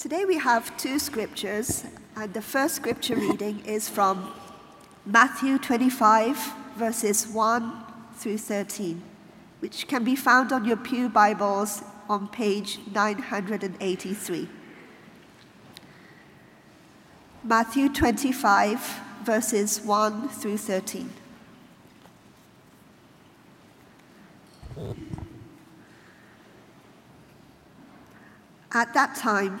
Today we have two scriptures, and the first scripture reading is from Matthew 25, verses 1 through 13, which can be found on your Pew Bibles on page 983. Matthew 25, verses 1 through 13. At that time,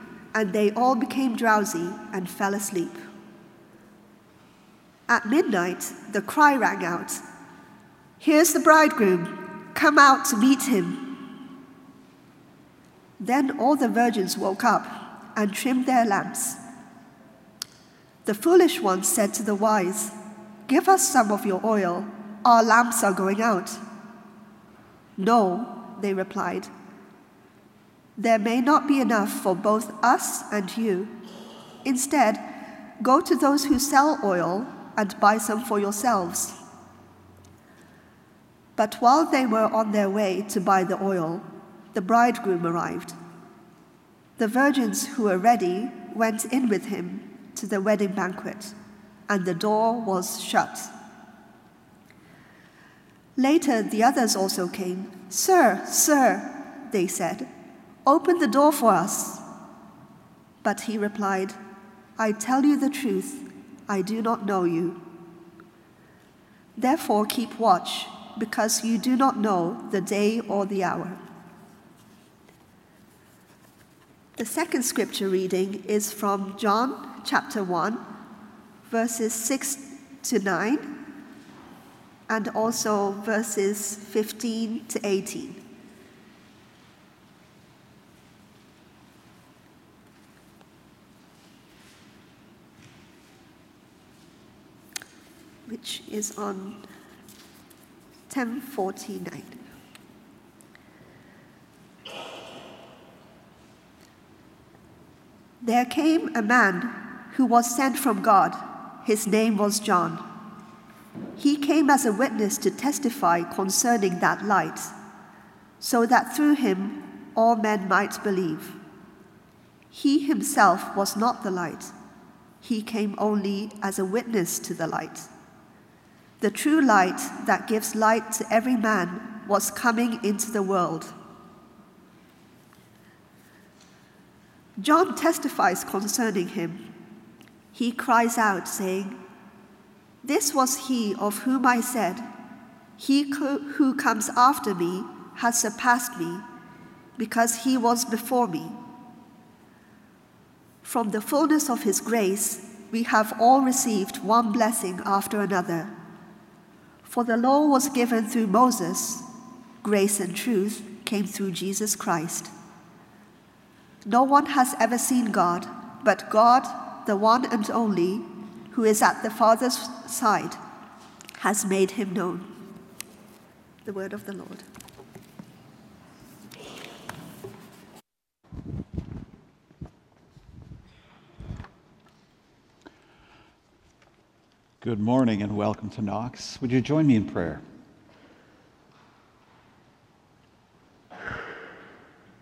and they all became drowsy and fell asleep. At midnight, the cry rang out Here's the bridegroom, come out to meet him. Then all the virgins woke up and trimmed their lamps. The foolish ones said to the wise, Give us some of your oil, our lamps are going out. No, they replied. There may not be enough for both us and you. Instead, go to those who sell oil and buy some for yourselves. But while they were on their way to buy the oil, the bridegroom arrived. The virgins who were ready went in with him to the wedding banquet, and the door was shut. Later, the others also came. Sir, sir, they said, open the door for us. But he replied, I tell you the truth. I do not know you. Therefore, keep watch, because you do not know the day or the hour. The second scripture reading is from John chapter 1, verses 6 to 9, and also verses 15 to 18. Which is on 1049. There came a man who was sent from God. His name was John. He came as a witness to testify concerning that light, so that through him all men might believe. He himself was not the light, he came only as a witness to the light. The true light that gives light to every man was coming into the world. John testifies concerning him. He cries out, saying, This was he of whom I said, He who comes after me has surpassed me, because he was before me. From the fullness of his grace, we have all received one blessing after another. For the law was given through Moses, grace and truth came through Jesus Christ. No one has ever seen God, but God, the one and only, who is at the Father's side, has made him known. The word of the Lord. Good morning and welcome to Knox. Would you join me in prayer?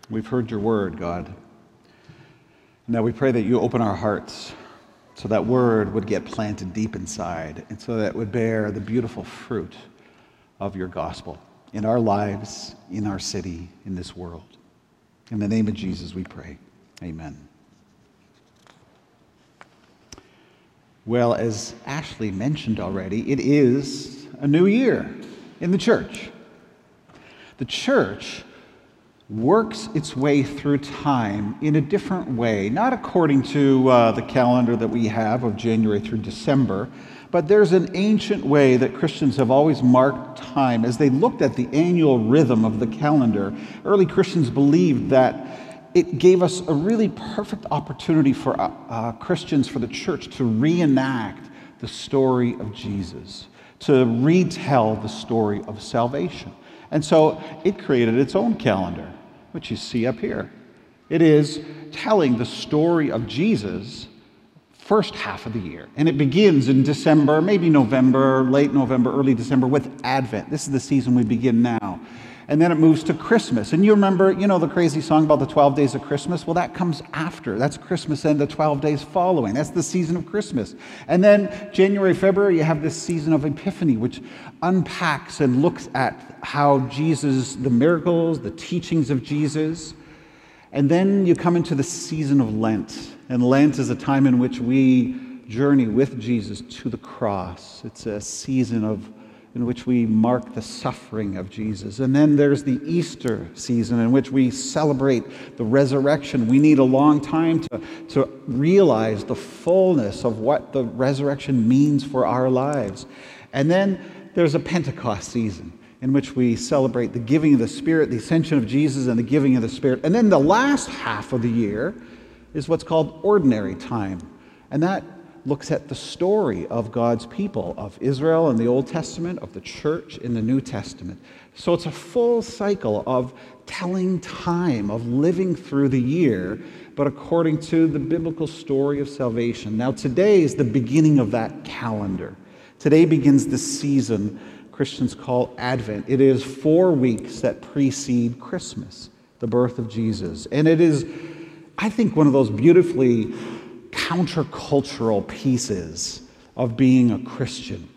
We've heard your word, God. Now we pray that you open our hearts so that word would get planted deep inside and so that it would bear the beautiful fruit of your gospel in our lives, in our city, in this world. In the name of Jesus, we pray. Amen. Well, as Ashley mentioned already, it is a new year in the church. The church works its way through time in a different way, not according to uh, the calendar that we have of January through December, but there's an ancient way that Christians have always marked time. As they looked at the annual rhythm of the calendar, early Christians believed that it gave us a really perfect opportunity for uh, uh, Christians, for the church, to reenact the story of Jesus, to retell the story of salvation. And so it created its own calendar, which you see up here. It is telling the story of Jesus first half of the year. And it begins in December, maybe November, late November, early December with Advent. This is the season we begin now. And then it moves to Christmas. And you remember, you know, the crazy song about the 12 days of Christmas? Well, that comes after. That's Christmas and the 12 days following. That's the season of Christmas. And then January, February, you have this season of Epiphany, which unpacks and looks at how Jesus, the miracles, the teachings of Jesus. And then you come into the season of Lent. And Lent is a time in which we journey with Jesus to the cross. It's a season of in which we mark the suffering of Jesus. And then there's the Easter season in which we celebrate the resurrection. We need a long time to, to realize the fullness of what the resurrection means for our lives. And then there's a Pentecost season in which we celebrate the giving of the Spirit, the ascension of Jesus, and the giving of the Spirit. And then the last half of the year is what's called ordinary time. And that looks at the story of God's people, of Israel in the Old Testament, of the church in the New Testament. So it's a full cycle of telling time, of living through the year, but according to the biblical story of salvation. Now, today is the beginning of that calendar. Today begins the season Christians call Advent. It is four weeks that precede Christmas, the birth of Jesus. And it is, I think, one of those beautifully countercultural pieces of being a Christian.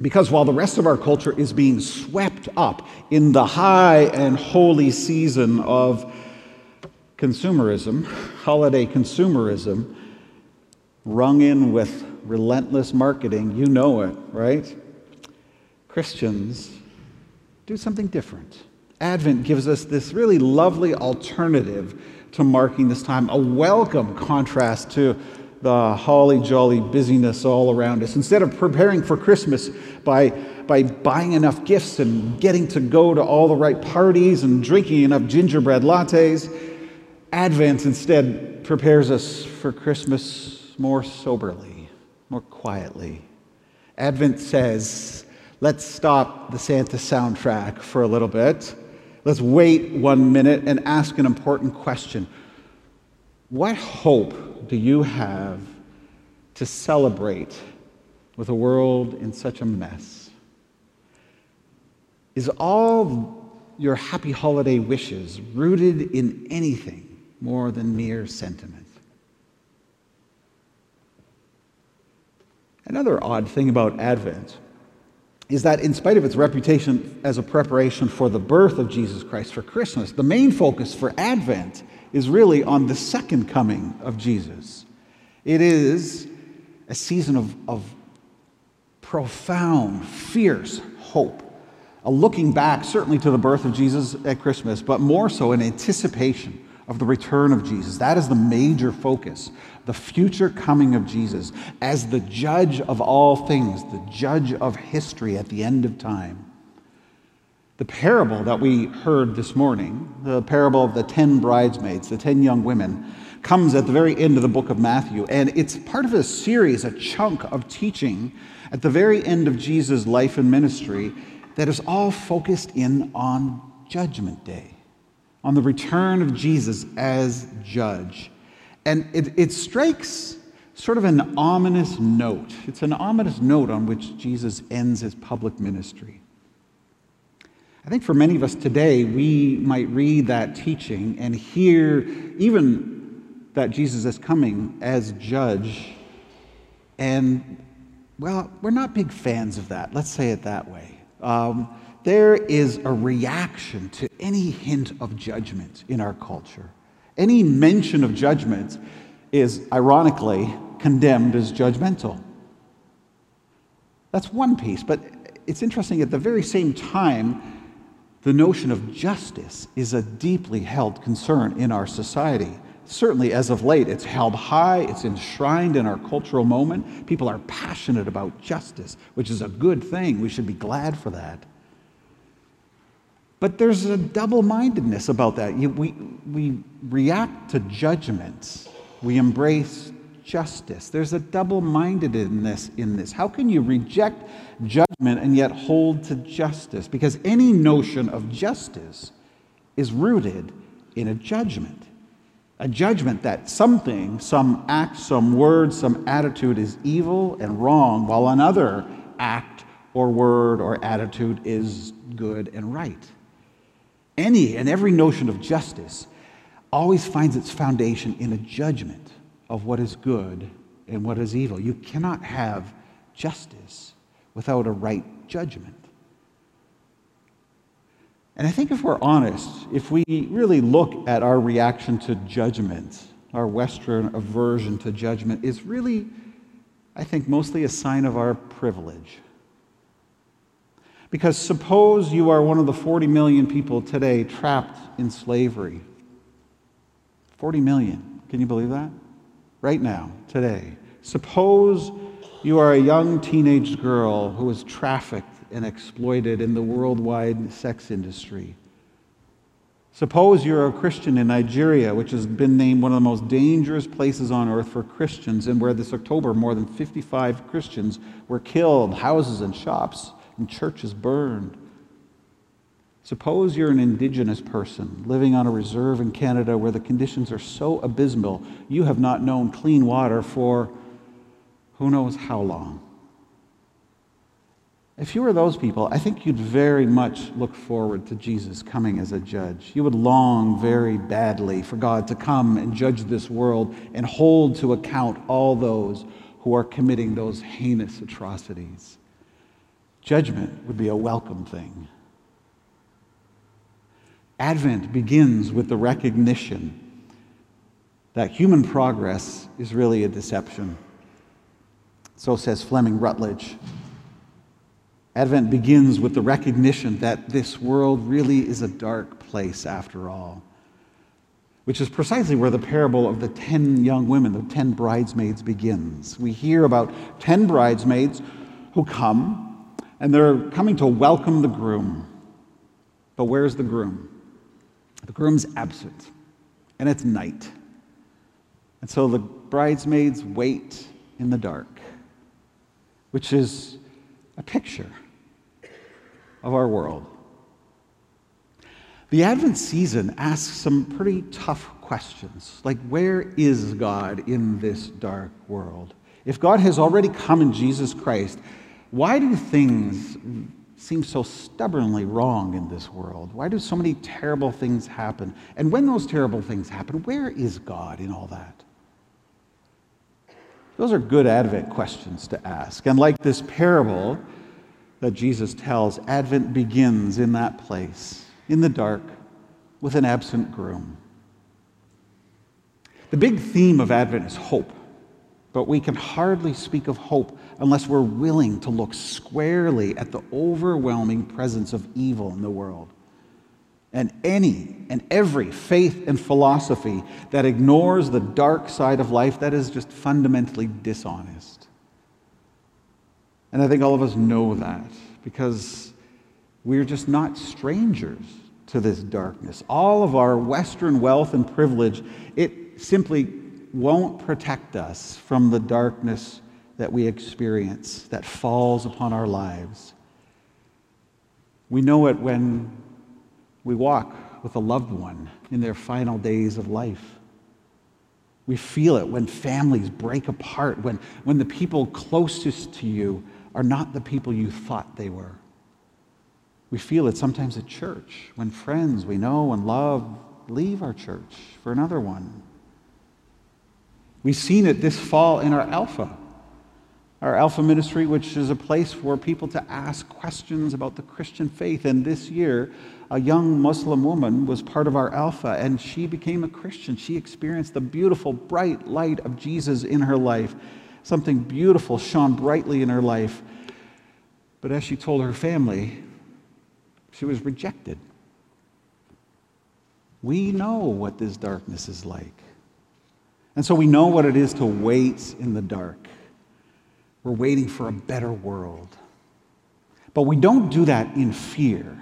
Because while the rest of our culture is being swept up in the high and holy season of consumerism, holiday consumerism, rung in with relentless marketing, you know it, right? Christians do something different. Advent gives us this really lovely alternative to marking this time, a welcome contrast to the holly jolly busyness all around us. Instead of preparing for Christmas by, by buying enough gifts and getting to go to all the right parties and drinking enough gingerbread lattes, Advent instead prepares us for Christmas more soberly, more quietly. Advent says, let's stop the Santa soundtrack for a little bit Let's wait one minute and ask an important question. What hope do you have to celebrate with a world in such a mess? Is all your happy holiday wishes rooted in anything more than mere sentiment? Another odd thing about Advent is that in spite of its reputation as a preparation for the birth of Jesus Christ for Christmas, the main focus for Advent is really on the second coming of Jesus. It is a season of, of profound, fierce hope. A looking back, certainly, to the birth of Jesus at Christmas, but more so an anticipation of the return of Jesus. That is the major focus the future coming of Jesus as the judge of all things, the judge of history at the end of time. The parable that we heard this morning, the parable of the 10 bridesmaids, the 10 young women, comes at the very end of the book of Matthew. And it's part of a series, a chunk of teaching at the very end of Jesus' life and ministry that is all focused in on Judgment Day, on the return of Jesus as judge. And it, it strikes sort of an ominous note. It's an ominous note on which Jesus ends his public ministry. I think for many of us today, we might read that teaching and hear even that Jesus is coming as judge. And, well, we're not big fans of that. Let's say it that way. Um, there is a reaction to any hint of judgment in our culture. Any mention of judgment is ironically condemned as judgmental. That's one piece, but it's interesting at the very same time, the notion of justice is a deeply held concern in our society. Certainly, as of late, it's held high, it's enshrined in our cultural moment. People are passionate about justice, which is a good thing. We should be glad for that. But there's a double mindedness about that. We, we react to judgments, we embrace justice. There's a double mindedness in this. How can you reject judgment and yet hold to justice? Because any notion of justice is rooted in a judgment. A judgment that something, some act, some word, some attitude is evil and wrong, while another act or word or attitude is good and right. Any and every notion of justice always finds its foundation in a judgment of what is good and what is evil. You cannot have justice without a right judgment. And I think if we're honest, if we really look at our reaction to judgment, our Western aversion to judgment is really, I think, mostly a sign of our privilege. Because suppose you are one of the 40 million people today trapped in slavery. 40 million. Can you believe that? right now, today. Suppose you are a young teenage girl who is trafficked and exploited in the worldwide sex industry. Suppose you're a Christian in Nigeria, which has been named one of the most dangerous places on earth for Christians, and where this October more than 55 Christians were killed, houses and shops and churches burned. Suppose you're an indigenous person living on a reserve in Canada where the conditions are so abysmal you have not known clean water for who knows how long. If you were those people, I think you'd very much look forward to Jesus coming as a judge. You would long very badly for God to come and judge this world and hold to account all those who are committing those heinous atrocities. Judgment would be a welcome thing. Advent begins with the recognition that human progress is really a deception. So says Fleming Rutledge. Advent begins with the recognition that this world really is a dark place after all, which is precisely where the parable of the 10 young women, the 10 bridesmaids, begins. We hear about 10 bridesmaids who come, and they're coming to welcome the groom. But where's the groom? The groom's absent, and it's night. And so the bridesmaids wait in the dark, which is a picture of our world. The Advent season asks some pretty tough questions, like where is God in this dark world? If God has already come in Jesus Christ, why do things seem so stubbornly wrong in this world? Why do so many terrible things happen? And when those terrible things happen, where is God in all that? Those are good Advent questions to ask. And like this parable that Jesus tells, Advent begins in that place, in the dark, with an absent groom. The big theme of Advent is hope, but we can hardly speak of hope unless we're willing to look squarely at the overwhelming presence of evil in the world. And any and every faith and philosophy that ignores the dark side of life, that is just fundamentally dishonest. And I think all of us know that because we're just not strangers to this darkness. All of our Western wealth and privilege, it simply won't protect us from the darkness that we experience that falls upon our lives. We know it when we walk with a loved one in their final days of life. We feel it when families break apart, when, when the people closest to you are not the people you thought they were. We feel it sometimes at church when friends we know and love leave our church for another one. We've seen it this fall in our Alpha our Alpha Ministry, which is a place for people to ask questions about the Christian faith. And this year, a young Muslim woman was part of our Alpha, and she became a Christian. She experienced the beautiful, bright light of Jesus in her life. Something beautiful shone brightly in her life. But as she told her family, she was rejected. We know what this darkness is like. And so we know what it is to wait in the dark. We're waiting for a better world. But we don't do that in fear.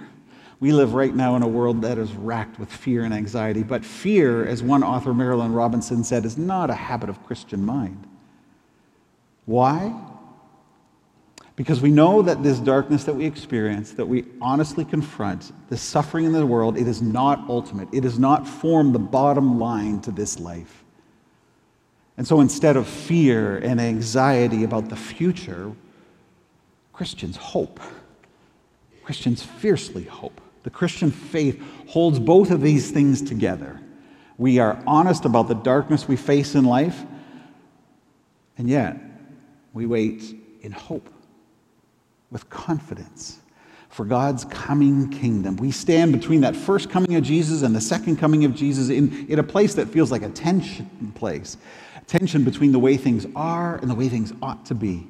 We live right now in a world that is racked with fear and anxiety, but fear, as one author, Marilynne Robinson, said, is not a habit of Christian mind. Why? Because we know that this darkness that we experience, that we honestly confront, this suffering in the world, it is not ultimate. It does not form the bottom line to this life. And so instead of fear and anxiety about the future, Christians hope. Christians fiercely hope. The Christian faith holds both of these things together. We are honest about the darkness we face in life, and yet we wait in hope with confidence for God's coming kingdom. We stand between that first coming of Jesus and the second coming of Jesus in, in a place that feels like a tension place, tension between the way things are and the way things ought to be.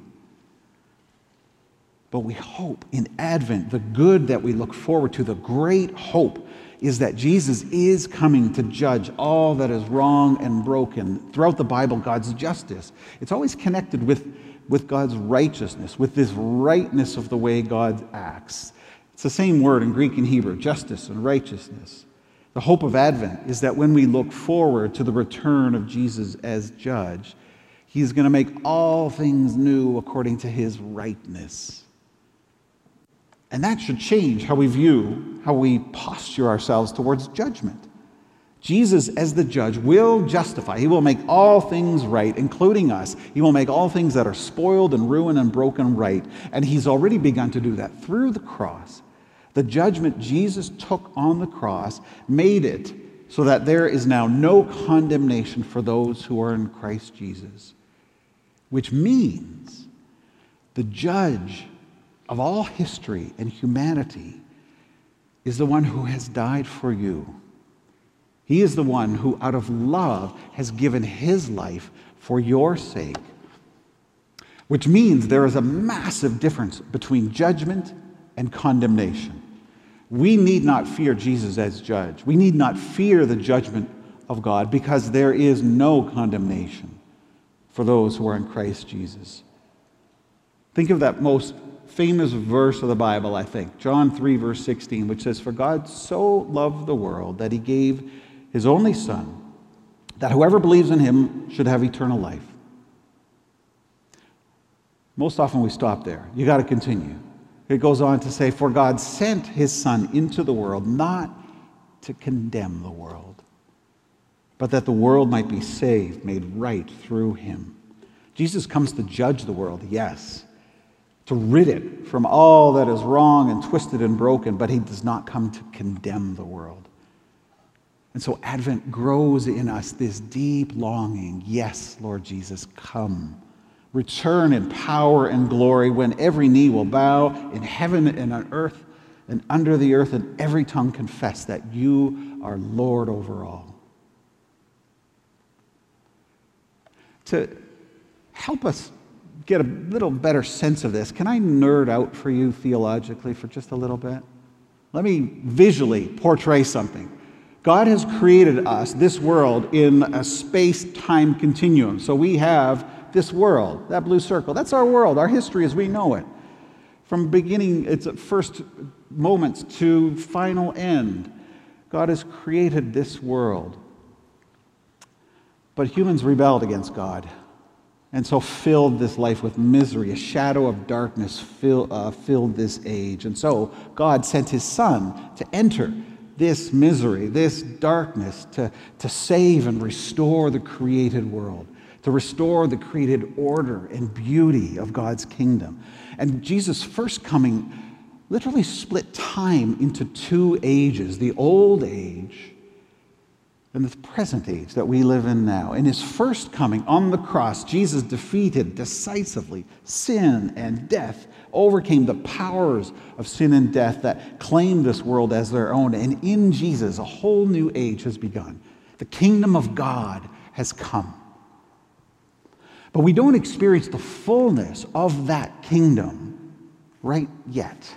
But we hope in Advent, the good that we look forward to, the great hope is that Jesus is coming to judge all that is wrong and broken. Throughout the Bible, God's justice. It's always connected with with God's righteousness, with this rightness of the way God acts. It's the same word in Greek and Hebrew justice and righteousness. The hope of Advent is that when we look forward to the return of Jesus as judge, he's going to make all things new according to his rightness. And that should change how we view, how we posture ourselves towards judgment. Jesus, as the judge, will justify. He will make all things right, including us. He will make all things that are spoiled and ruined and broken right. And he's already begun to do that through the cross. The judgment Jesus took on the cross made it so that there is now no condemnation for those who are in Christ Jesus, which means the judge of all history and humanity is the one who has died for you he is the one who, out of love, has given his life for your sake. Which means there is a massive difference between judgment and condemnation. We need not fear Jesus as judge. We need not fear the judgment of God because there is no condemnation for those who are in Christ Jesus. Think of that most famous verse of the Bible, I think, John 3, verse 16, which says, For God so loved the world that he gave his only Son, that whoever believes in him should have eternal life. Most often we stop there. You got to continue. It goes on to say, For God sent his Son into the world not to condemn the world, but that the world might be saved, made right through him. Jesus comes to judge the world, yes, to rid it from all that is wrong and twisted and broken, but he does not come to condemn the world. And so Advent grows in us this deep longing yes, Lord Jesus, come. Return in power and glory when every knee will bow in heaven and on earth and under the earth, and every tongue confess that you are Lord over all. To help us get a little better sense of this, can I nerd out for you theologically for just a little bit? Let me visually portray something. God has created us, this world, in a space time continuum. So we have this world, that blue circle. That's our world, our history as we know it. From beginning, its first moments to final end, God has created this world. But humans rebelled against God and so filled this life with misery. A shadow of darkness fill, uh, filled this age. And so God sent his Son to enter this misery, this darkness, to, to save and restore the created world, to restore the created order and beauty of God's kingdom. And Jesus' first coming literally split time into two ages the old age and the present age that we live in now. In his first coming on the cross, Jesus defeated decisively sin and death overcame the powers of sin and death that claimed this world as their own. And in Jesus, a whole new age has begun. The kingdom of God has come. But we don't experience the fullness of that kingdom right yet.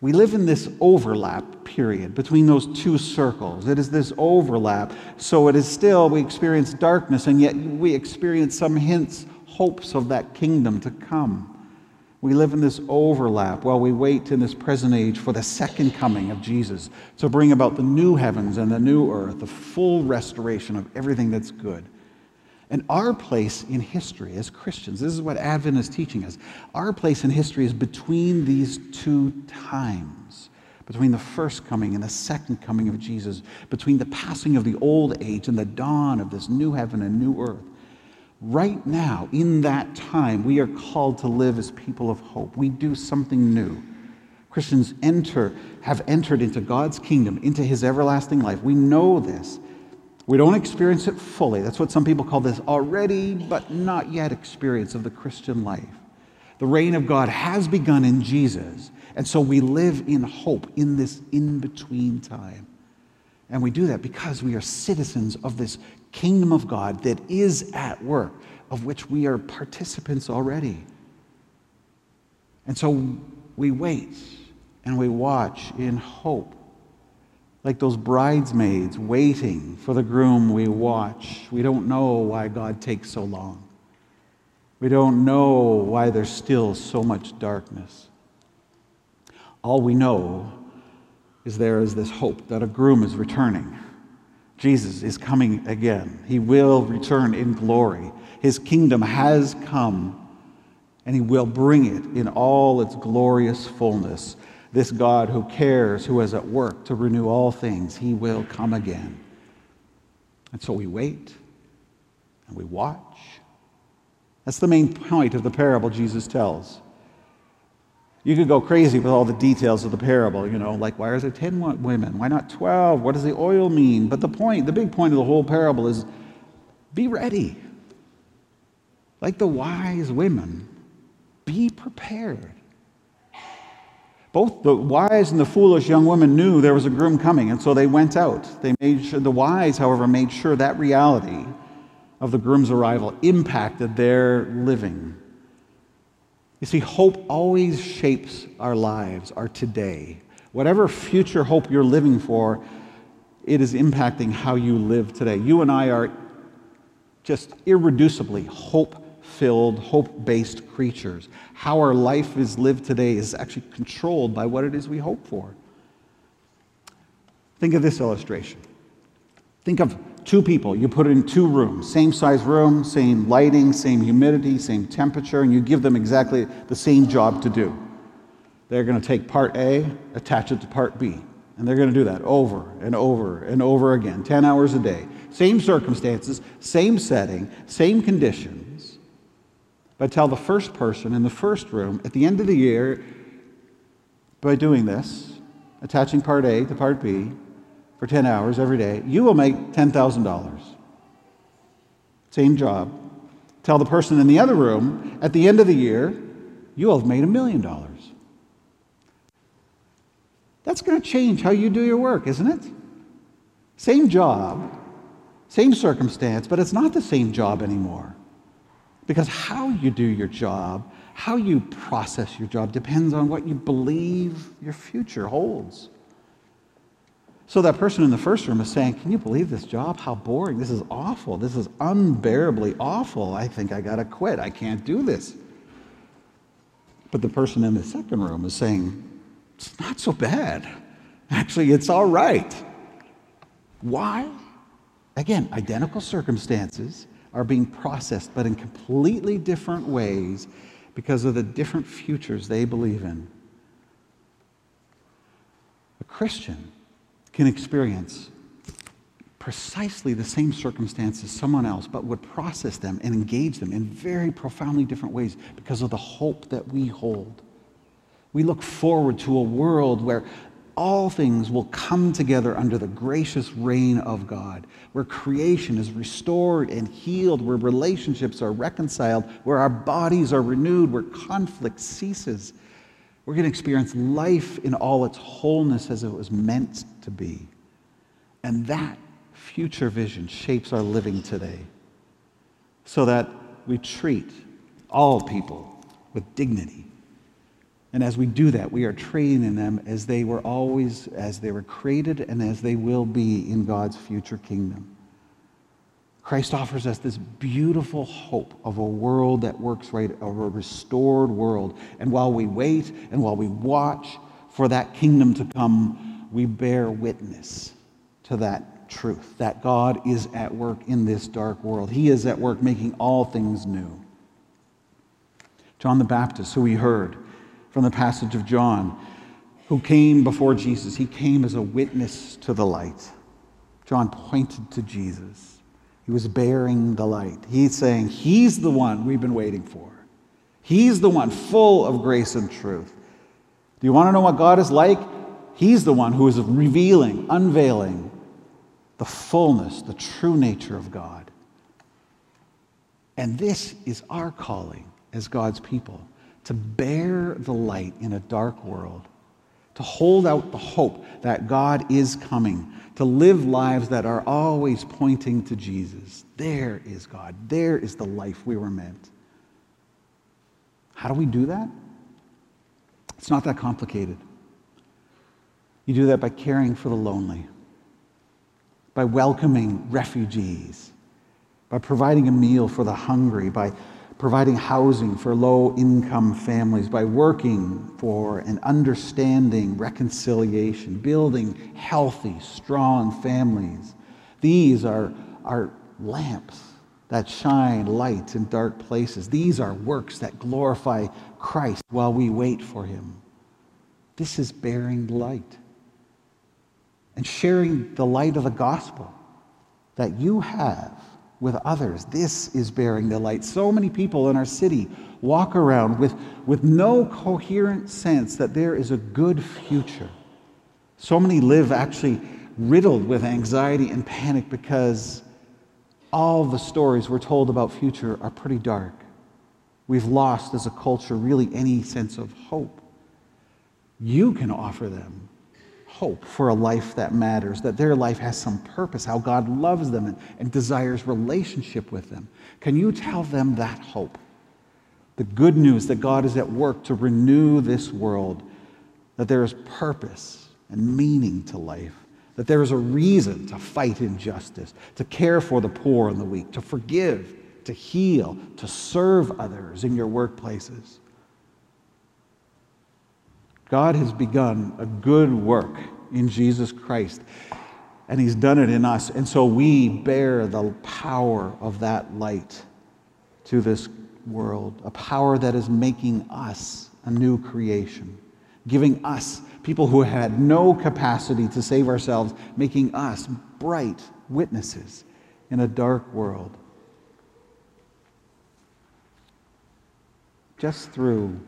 We live in this overlap period between those two circles. It is this overlap. So it is still, we experience darkness, and yet we experience some hints, hopes of that kingdom to come. We live in this overlap while we wait in this present age for the second coming of Jesus to bring about the new heavens and the new earth, the full restoration of everything that's good. And our place in history as Christians, this is what Advent is teaching us. Our place in history is between these two times, between the first coming and the second coming of Jesus, between the passing of the old age and the dawn of this new heaven and new earth. Right now, in that time, we are called to live as people of hope. We do something new. Christians enter, have entered into God's kingdom, into his everlasting life. We know this. We don't experience it fully. That's what some people call this already, but not yet experience of the Christian life. The reign of God has begun in Jesus, and so we live in hope in this in between time. And we do that because we are citizens of this kingdom of God that is at work, of which we are participants already. And so we wait and we watch in hope. Like those bridesmaids waiting for the groom, we watch. We don't know why God takes so long. We don't know why there's still so much darkness. All we know is there is this hope that a groom is returning Jesus is coming again. He will return in glory. His kingdom has come, and he will bring it in all its glorious fullness. This God who cares, who is at work to renew all things, he will come again. And so we wait and we watch. That's the main point of the parable Jesus tells. You could go crazy with all the details of the parable, you know, like why are there 10 women? Why not 12? What does the oil mean? But the point, the big point of the whole parable is be ready. Like the wise women, be prepared. Both the wise and the foolish young women knew there was a groom coming, and so they went out. They made sure, the wise, however, made sure that reality of the groom's arrival impacted their living. You see, hope always shapes our lives, our today. Whatever future hope you're living for, it is impacting how you live today. You and I are just irreducibly hope filled, hope based creatures. How our life is lived today is actually controlled by what it is we hope for. Think of this illustration. Think of two people. You put it in two rooms, same size room, same lighting, same humidity, same temperature, and you give them exactly the same job to do. They're going to take part A, attach it to part B. And they're going to do that over and over and over again, 10 hours a day. Same circumstances, same setting, same conditions. But tell the first person in the first room at the end of the year, by doing this, attaching part A to part B, for 10 hours every day, you will make $10,000. Same job. Tell the person in the other room, at the end of the year, you will have made a million dollars. That's going to change how you do your work, isn't it? Same job, same circumstance, but it's not the same job anymore. Because how you do your job, how you process your job, depends on what you believe your future holds. So that person in the first room is saying, Can you believe this job? How boring. This is awful. This is unbearably awful. I think I got to quit. I can't do this. But the person in the second room is saying, It's not so bad. Actually, it's all right. Why? Again, identical circumstances are being processed, but in completely different ways because of the different futures they believe in. A Christian can experience precisely the same circumstances as someone else, but would process them and engage them in very profoundly different ways because of the hope that we hold. We look forward to a world where all things will come together under the gracious reign of God, where creation is restored and healed, where relationships are reconciled, where our bodies are renewed, where conflict ceases, we're going to experience life in all its wholeness as it was meant to be. And that future vision shapes our living today so that we treat all people with dignity. And as we do that, we are training them as they were always, as they were created, and as they will be in God's future kingdom. Christ offers us this beautiful hope of a world that works right, of a restored world. And while we wait and while we watch for that kingdom to come, we bear witness to that truth that God is at work in this dark world. He is at work making all things new. John the Baptist, who we heard from the passage of John, who came before Jesus, he came as a witness to the light. John pointed to Jesus. He was bearing the light. He's saying, He's the one we've been waiting for. He's the one full of grace and truth. Do you want to know what God is like? He's the one who is revealing, unveiling the fullness, the true nature of God. And this is our calling as God's people to bear the light in a dark world, to hold out the hope that God is coming to live lives that are always pointing to Jesus. There is God. There is the life we were meant. How do we do that? It's not that complicated. You do that by caring for the lonely, by welcoming refugees, by providing a meal for the hungry, by providing housing for low income families by working for and understanding reconciliation, building healthy, strong families. These are, are lamps that shine light in dark places. These are works that glorify Christ while we wait for him. This is bearing light and sharing the light of the gospel that you have with others. This is bearing the light. So many people in our city walk around with, with no coherent sense that there is a good future. So many live actually riddled with anxiety and panic because all the stories we're told about future are pretty dark. We've lost as a culture really any sense of hope. You can offer them hope for a life that matters, that their life has some purpose, how God loves them and, and desires relationship with them. Can you tell them that hope? The good news that God is at work to renew this world, that there is purpose and meaning to life, that there is a reason to fight injustice, to care for the poor and the weak, to forgive, to heal, to serve others in your workplaces. God has begun a good work in Jesus Christ, and He's done it in us. And so we bear the power of that light to this world, a power that is making us a new creation, giving us, people who had no capacity to save ourselves, making us bright witnesses in a dark world. Just through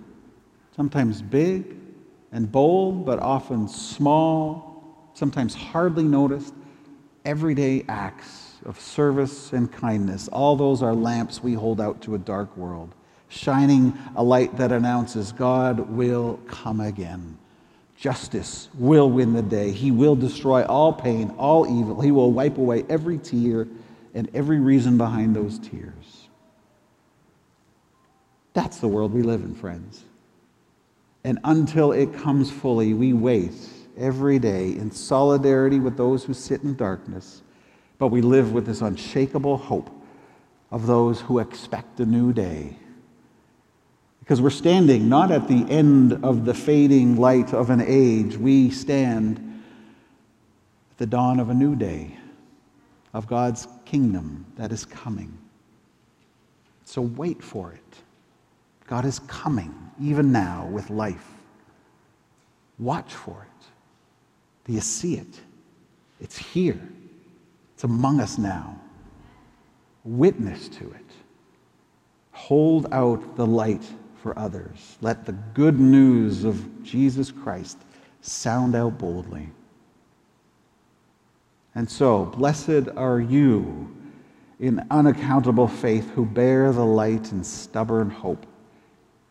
sometimes big and bold, but often small, sometimes hardly noticed, everyday acts of service and kindness. All those are lamps we hold out to a dark world, shining a light that announces God will come again. Justice will win the day. He will destroy all pain, all evil. He will wipe away every tear and every reason behind those tears. That's the world we live in, friends. And until it comes fully, we wait every day in solidarity with those who sit in darkness. But we live with this unshakable hope of those who expect a new day. Because we're standing not at the end of the fading light of an age, we stand at the dawn of a new day, of God's kingdom that is coming. So wait for it. God is coming, even now, with life. Watch for it. Do you see it? It's here, it's among us now. Witness to it. Hold out the light for others. Let the good news of Jesus Christ sound out boldly. And so, blessed are you in unaccountable faith who bear the light and stubborn hope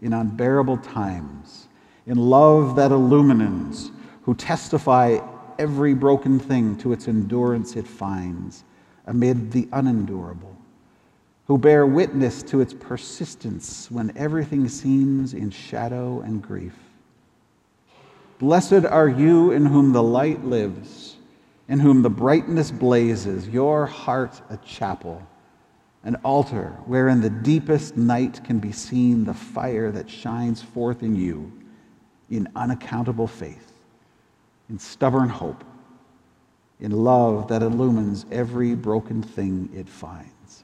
in unbearable times, in love that illumines, who testify every broken thing to its endurance it finds amid the unendurable, who bear witness to its persistence when everything seems in shadow and grief. Blessed are you in whom the light lives, in whom the brightness blazes, your heart a chapel, an altar where in the deepest night can be seen the fire that shines forth in you in unaccountable faith, in stubborn hope, in love that illumines every broken thing it finds.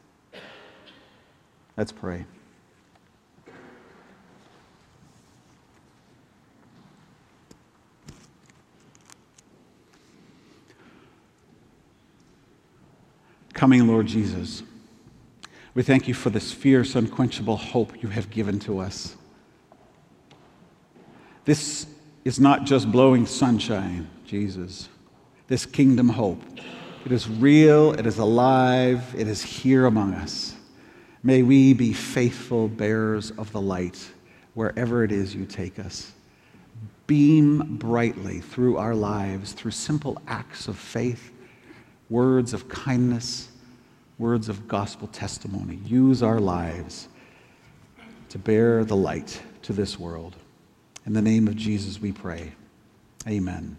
Let's pray. Coming, Lord Jesus, we thank you for this fierce, unquenchable hope you have given to us. This is not just blowing sunshine, Jesus. This kingdom hope. It is real, it is alive, it is here among us. May we be faithful bearers of the light wherever it is you take us. Beam brightly through our lives through simple acts of faith, words of kindness, words of gospel testimony. Use our lives to bear the light to this world. In the name of Jesus, we pray. Amen.